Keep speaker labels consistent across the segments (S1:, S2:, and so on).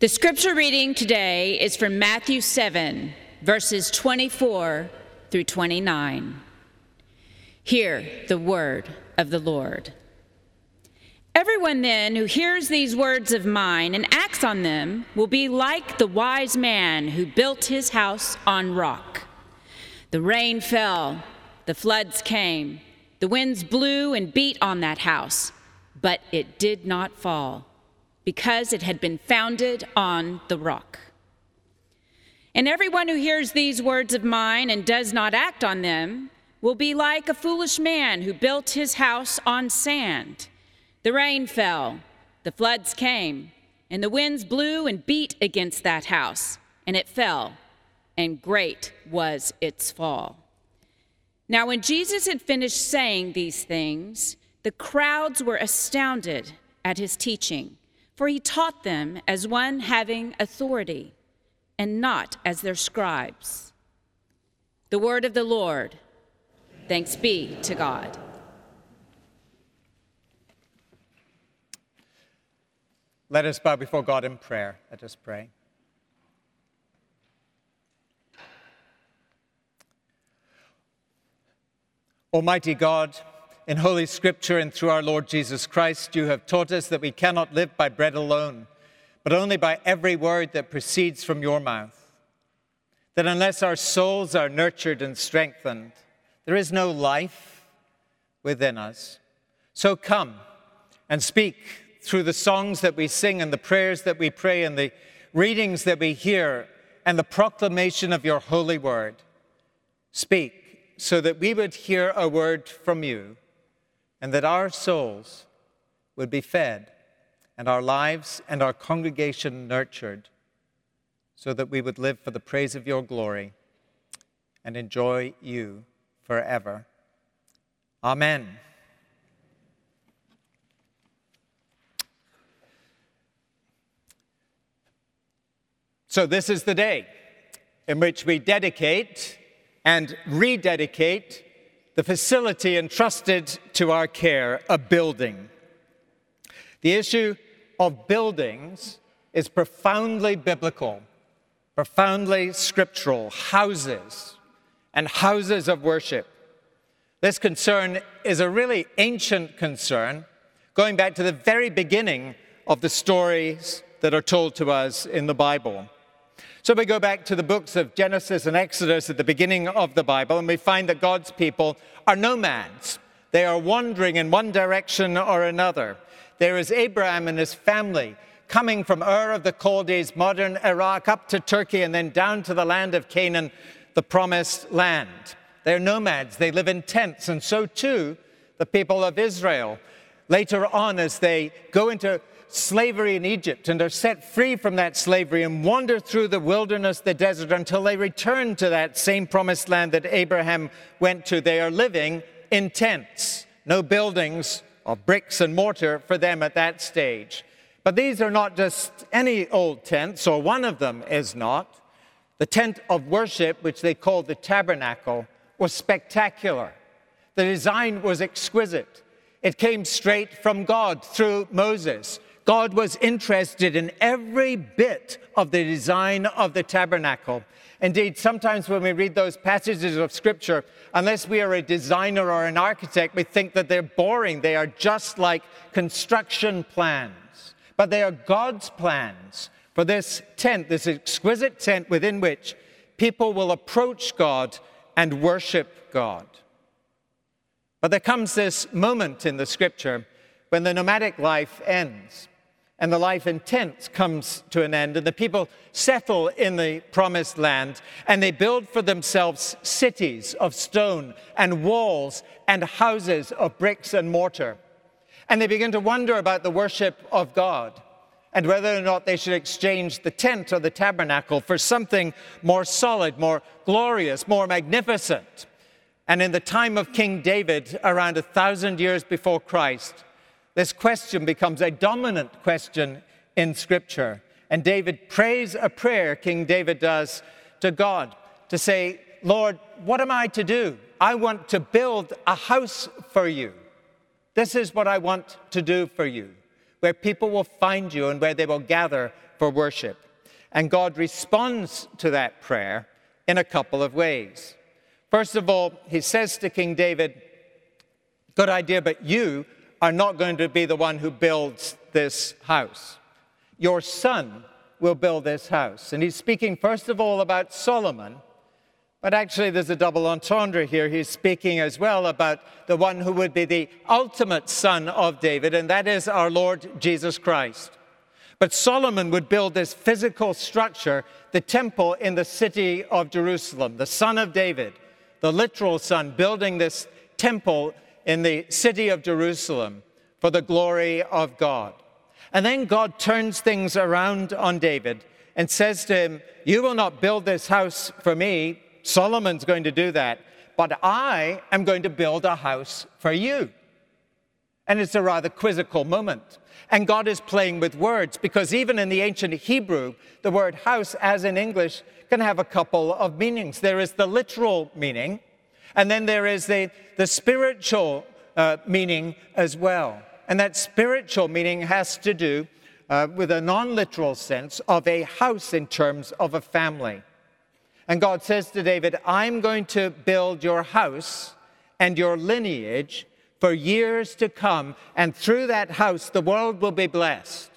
S1: The scripture reading today is from Matthew 7, verses 24 through 29. Hear the word of the Lord. Everyone then who hears these words of mine and acts on them will be like the wise man who built his house on rock. The rain fell, the floods came, the winds blew and beat on that house, but it did not fall because it had been founded on the rock. And everyone who hears these words of mine and does not act on them will be like a foolish man who built his house on sand. The rain fell, the floods came, and the winds blew and beat against that house, and it fell, and great was its fall. Now, when Jesus had finished saying these things, the crowds were astounded at his teaching for he taught them as one having authority and not as their scribes. The word of the Lord. Thanks be to God.
S2: Let us bow before God in prayer. Let us pray. Almighty God, in Holy Scripture and through our Lord Jesus Christ, you have taught us that we cannot live by bread alone, but only by every word that proceeds from your mouth. That unless our souls are nurtured and strengthened, there is no life within us. So come and speak through the songs that we sing and the prayers that we pray and the readings that we hear and the proclamation of your holy word. Speak so that we would hear a word from you and that our souls would be fed and our lives and our congregation nurtured so that we would live for the praise of your glory and enjoy you forever. Amen. So, this is the day in which we dedicate and rededicate the facility entrusted to our care, a building. The issue of buildings is profoundly biblical, profoundly scriptural, houses and houses of worship. This concern is a really ancient concern, going back to the very beginning of the stories that are told to us in the Bible. So we go back to the books of Genesis and Exodus at the beginning of the Bible, and we find that God's people are nomads. They are wandering in one direction or another. There is Abraham and his family coming from Ur of the Chaldees, modern Iraq, up to Turkey, and then down to the land of Canaan, the promised land. They're nomads, they live in tents, and so too the people of Israel. Later on, as they go into slavery in Egypt and are set free from that slavery and wander through the wilderness, the desert, until they return to that same promised land that Abraham went to. They are living in tents, no buildings of bricks and mortar for them at that stage. But these are not just any old tents, or one of them is not. The tent of worship, which they called the tabernacle, was spectacular. The design was exquisite. It came straight from God through Moses. God was interested in every bit of the design of the tabernacle. Indeed, sometimes when we read those passages of Scripture, unless we are a designer or an architect, we think that they're boring. They are just like construction plans. But they are God's plans for this tent, this exquisite tent within which people will approach God and worship God. But there comes this moment in the Scripture when the nomadic life ends and the life in tents comes to an end, and the people settle in the promised land, and they build for themselves cities of stone and walls and houses of bricks and mortar. And they begin to wonder about the worship of God and whether or not they should exchange the tent or the tabernacle for something more solid, more glorious, more magnificent. And in the time of King David, around a thousand years before Christ, this question becomes a dominant question in Scripture. And David prays a prayer, King David does, to God to say, Lord, what am I to do? I want to build a house for you. This is what I want to do for you. where people will find you and where they will gather for worship. And God responds to that prayer in a couple of ways. First of all, he says to King David, Good idea, but you are not going to be the one who builds this house. Your son will build this house. And he's speaking, first of all, about Solomon. But actually, there's a double entendre here. He's speaking as well about the one who would be the ultimate son of David, and that is our Lord Jesus Christ. But Solomon would build this physical structure, the temple in the city of Jerusalem, the son of David, the literal son, building this temple in the city of Jerusalem for the glory of God. And then God turns things around on David and says to him, You will not build this house for me. Solomon's going to do that. But I am going to build a house for you. And it's a rather quizzical moment. And God is playing with words because even in the ancient Hebrew, the word house, as in English, can have a couple of meanings. There is the literal meaning, and then there is the, the spiritual uh, meaning as well. And that spiritual meaning has to do uh, with a non literal sense of a house in terms of a family. And God says to David, I'm going to build your house and your lineage for years to come. And through that house, the world will be blessed.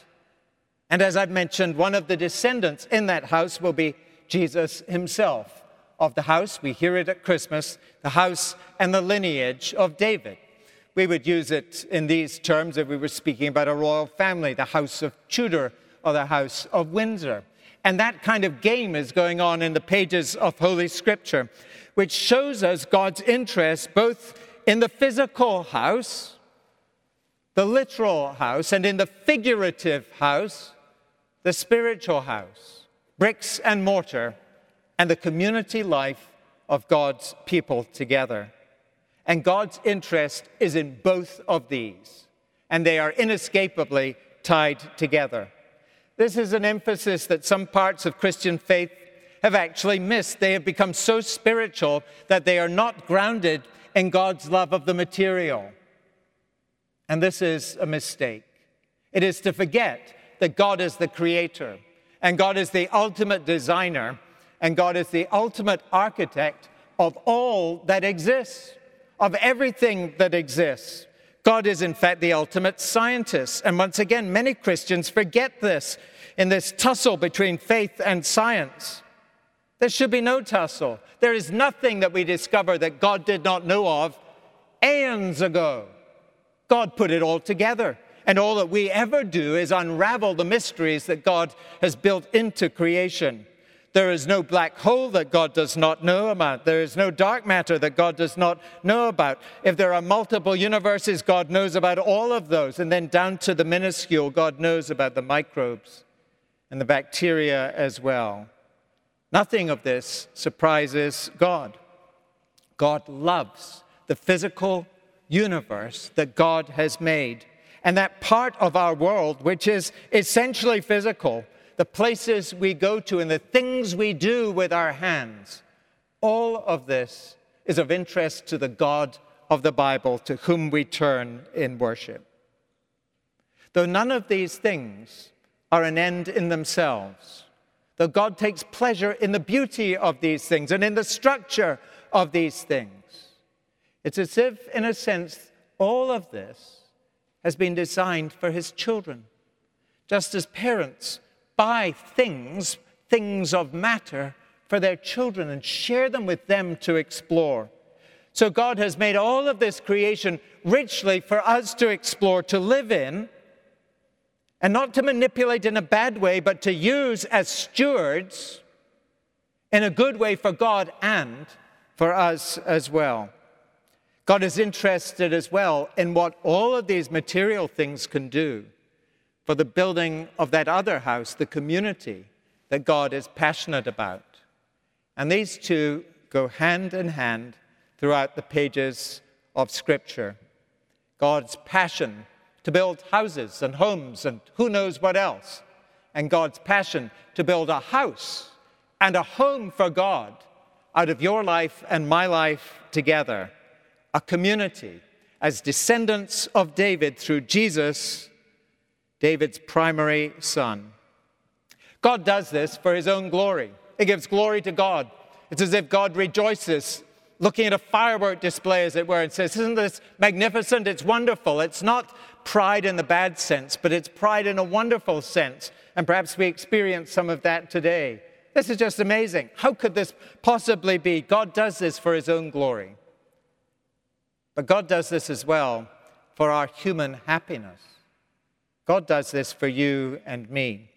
S2: And as I've mentioned, one of the descendants in that house will be Jesus himself. Of the house, we hear it at Christmas, the house and the lineage of David. We would use it in these terms if we were speaking about a royal family, the House of Tudor or the House of Windsor. And that kind of game is going on in the pages of Holy Scripture, which shows us God's interest both in the physical house, the literal house, and in the figurative house, the spiritual house, bricks and mortar, and the community life of God's people together. And God's interest is in both of these, and they are inescapably tied together. This is an emphasis that some parts of Christian faith have actually missed. They have become so spiritual that they are not grounded in God's love of the material. And this is a mistake. It is to forget that God is the creator, and God is the ultimate designer, and God is the ultimate architect of all that exists of everything that exists. God is, in fact, the ultimate scientist. And once again, many Christians forget this in this tussle between faith and science. There should be no tussle. There is nothing that we discover that God did not know of aeons ago. God put it all together. And all that we ever do is unravel the mysteries that God has built into creation. There is no black hole that God does not know about. There is no dark matter that God does not know about. If there are multiple universes, God knows about all of those. And then down to the minuscule, God knows about the microbes and the bacteria as well. Nothing of this surprises God. God loves the physical universe that God has made. And that part of our world, which is essentially physical, the places we go to, and the things we do with our hands. All of this is of interest to the God of the Bible to whom we turn in worship. Though none of these things are an end in themselves, though God takes pleasure in the beauty of these things and in the structure of these things, it's as if, in a sense, all of this has been designed for his children. Just as parents buy things, things of matter, for their children and share them with them to explore. So God has made all of this creation richly for us to explore, to live in, and not to manipulate in a bad way, but to use as stewards in a good way for God and for us as well. God is interested as well in what all of these material things can do for the building of that other house, the community that God is passionate about. And these two go hand in hand throughout the pages of Scripture. God's passion to build houses and homes and who knows what else, and God's passion to build a house and a home for God out of your life and my life together, a community as descendants of David through Jesus David's primary son. God does this for his own glory. It gives glory to God. It's as if God rejoices looking at a firework display, as it were, and says, Isn't this magnificent? It's wonderful. It's not pride in the bad sense, but it's pride in a wonderful sense. And perhaps we experience some of that today. This is just amazing. How could this possibly be? God does this for his own glory. But God does this as well for our human happiness. God does this for you and me.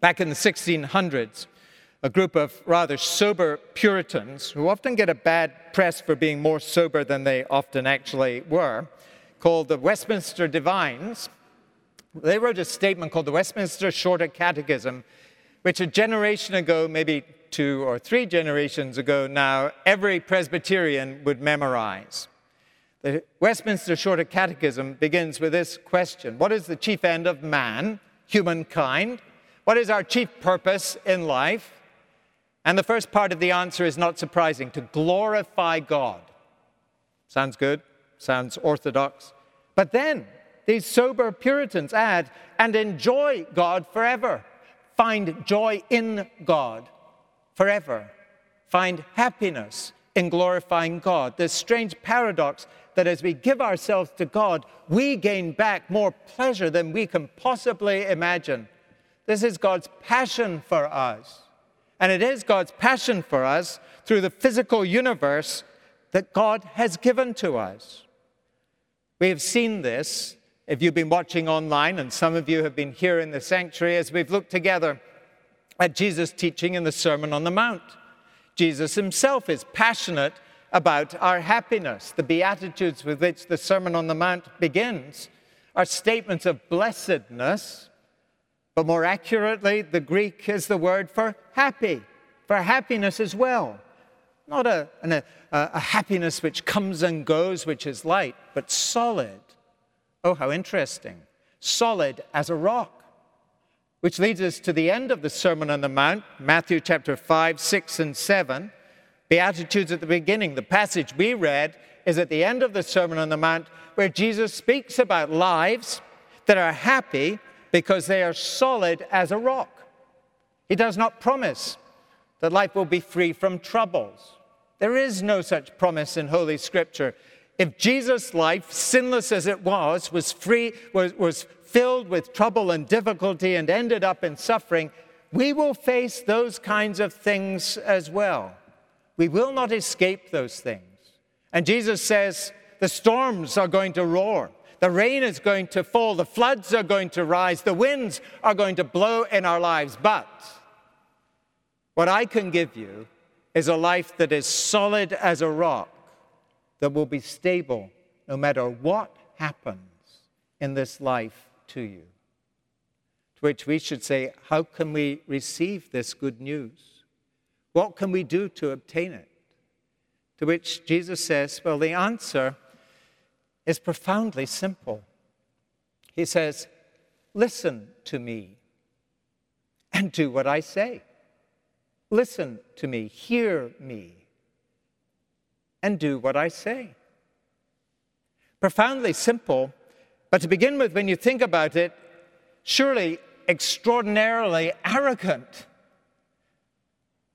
S2: Back in the 1600s, a group of rather sober Puritans, who often get a bad press for being more sober than they often actually were, called the Westminster Divines, they wrote a statement called the Westminster Shorter Catechism, which a generation ago, maybe two or three generations ago now, every Presbyterian would memorize. The Westminster Shorter Catechism begins with this question What is the chief end of man, humankind? What is our chief purpose in life? And the first part of the answer is not surprising to glorify God. Sounds good, sounds orthodox. But then these sober Puritans add, and enjoy God forever. Find joy in God forever. Find happiness in glorifying God. This strange paradox that as we give ourselves to God, we gain back more pleasure than we can possibly imagine. This is God's passion for us. And it is God's passion for us through the physical universe that God has given to us. We have seen this if you've been watching online, and some of you have been here in the sanctuary as we've looked together at Jesus' teaching in the Sermon on the Mount. Jesus himself is passionate about our happiness. The Beatitudes with which the Sermon on the Mount begins are statements of blessedness, but more accurately, the Greek is the word for happy, for happiness as well. Not a, a, a happiness which comes and goes, which is light, but solid. Oh, how interesting. Solid as a rock. Which leads us to the end of the Sermon on the Mount, Matthew chapter 5, 6, and 7. Beatitudes at the beginning. The passage we read is at the end of the Sermon on the Mount, where Jesus speaks about lives that are happy because they are solid as a rock. He does not promise that life will be free from troubles. There is no such promise in Holy Scripture. If Jesus' life, sinless as it was, was free, was, was filled with trouble and difficulty and ended up in suffering, we will face those kinds of things as well. We will not escape those things. And Jesus says the storms are going to roar, the rain is going to fall, the floods are going to rise, the winds are going to blow in our lives. But what I can give you is a life that is solid as a rock, that will be stable no matter what happens in this life to you. To which we should say, How can we receive this good news? What can we do to obtain it? To which Jesus says, Well, the answer is profoundly simple. He says, Listen to me and do what I say. Listen to me, hear me, and do what I say. Profoundly simple, but to begin with, when you think about it, surely extraordinarily arrogant.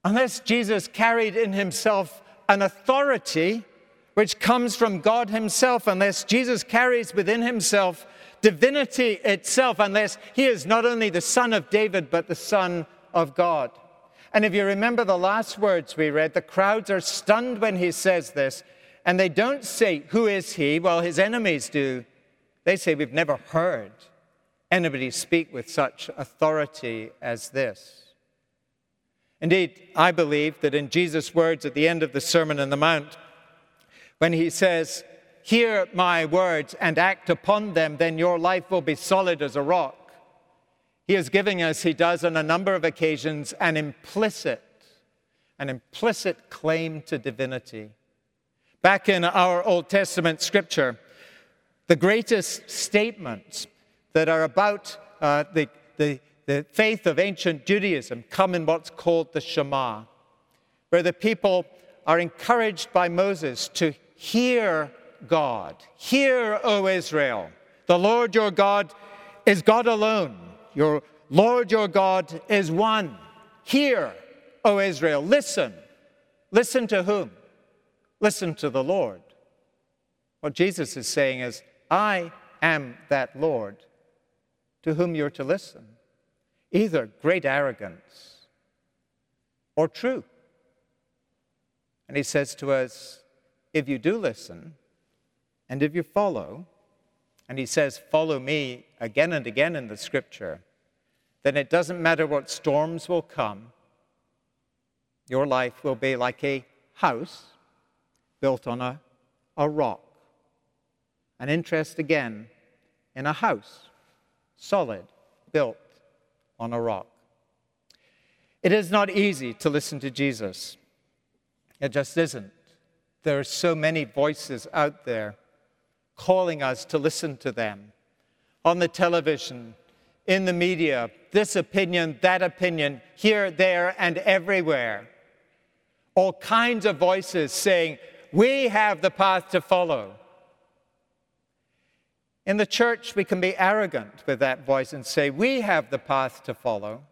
S2: Unless Jesus carried in himself an authority which comes from God Himself, unless Jesus carries within Himself divinity itself, unless He is not only the Son of David, but the Son of God. And if you remember the last words we read, the crowds are stunned when He says this, and they don't say, Who is He? Well, His enemies do. They say, We've never heard anybody speak with such authority as this. Indeed, I believe that in Jesus' words at the end of the Sermon on the Mount, when he says, Hear my words and act upon them, then your life will be solid as a rock. He is giving us, he does on a number of occasions, an implicit, an implicit claim to divinity. Back in our Old Testament scripture, the greatest statements that are about uh, the, the, the faith of ancient Judaism come in what's called the Shema, where the people are encouraged by Moses to hear God. Hear, O Israel, the Lord your God is God alone. Your Lord your God is one. Hear, O Israel, listen. Listen to whom? Listen to the Lord. What Jesus is saying is, I am that Lord to whom you're to listen. Either great arrogance or true. And he says to us, if you do listen and if you follow, and he says, follow me again and again in the scripture, then it doesn't matter what storms will come, your life will be like a house built on a, a rock. An interest again in a house, solid, built on a rock. It is not easy to listen to Jesus. It just isn't. There are so many voices out there calling us to listen to them on the television, in the media, this opinion, that opinion, here, there, and everywhere. All kinds of voices saying, We have the path to follow. In the church, we can be arrogant with that voice and say, We have the path to follow.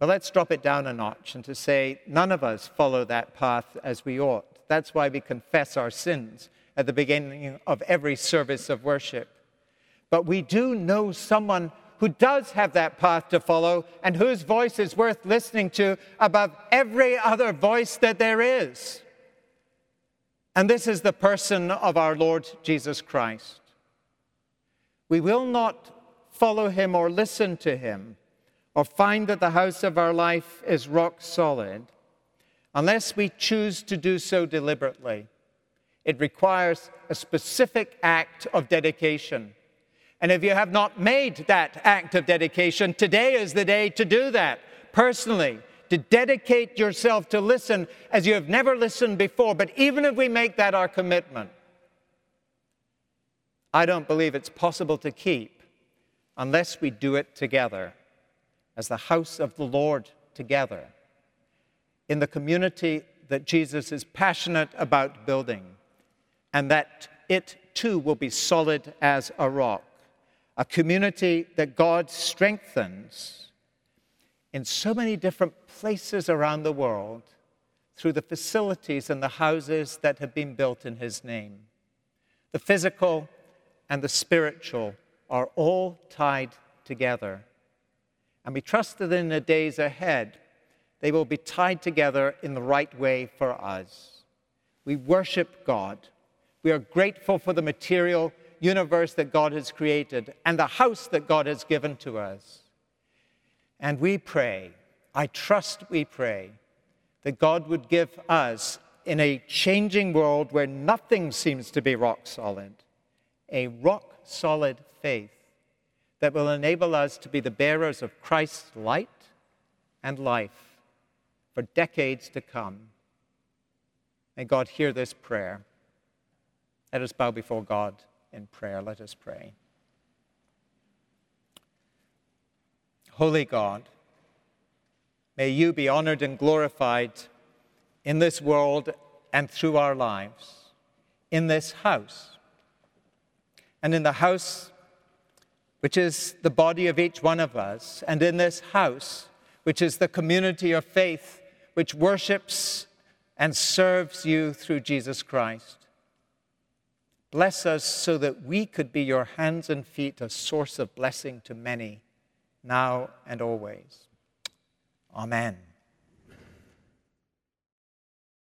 S2: But let's drop it down a notch and to say, None of us follow that path as we ought. That's why we confess our sins at the beginning of every service of worship. But we do know someone who does have that path to follow and whose voice is worth listening to above every other voice that there is. And this is the person of our Lord Jesus Christ. We will not follow him or listen to him or find that the house of our life is rock solid unless we choose to do so deliberately. It requires a specific act of dedication. And if you have not made that act of dedication, today is the day to do that personally, to dedicate yourself to listen as you have never listened before. But even if we make that our commitment, I don't believe it's possible to keep unless we do it together as the house of the Lord together in the community that Jesus is passionate about building and that it too will be solid as a rock. A community that God strengthens in so many different places around the world through the facilities and the houses that have been built in His name. The physical and the spiritual are all tied together. And we trust that in the days ahead, they will be tied together in the right way for us. We worship God we are grateful for the material universe that God has created and the house that God has given to us. And we pray, I trust we pray, that God would give us, in a changing world where nothing seems to be rock solid, a rock solid faith that will enable us to be the bearers of Christ's light and life for decades to come. May God hear this prayer. Let us bow before God in prayer. Let us pray. Holy God, may you be honored and glorified in this world and through our lives, in this house, and in the house which is the body of each one of us, and in this house, which is the community of faith which worships and serves you through Jesus Christ. Bless us so that we could be your hands and feet, a source of blessing to many, now and always. Amen.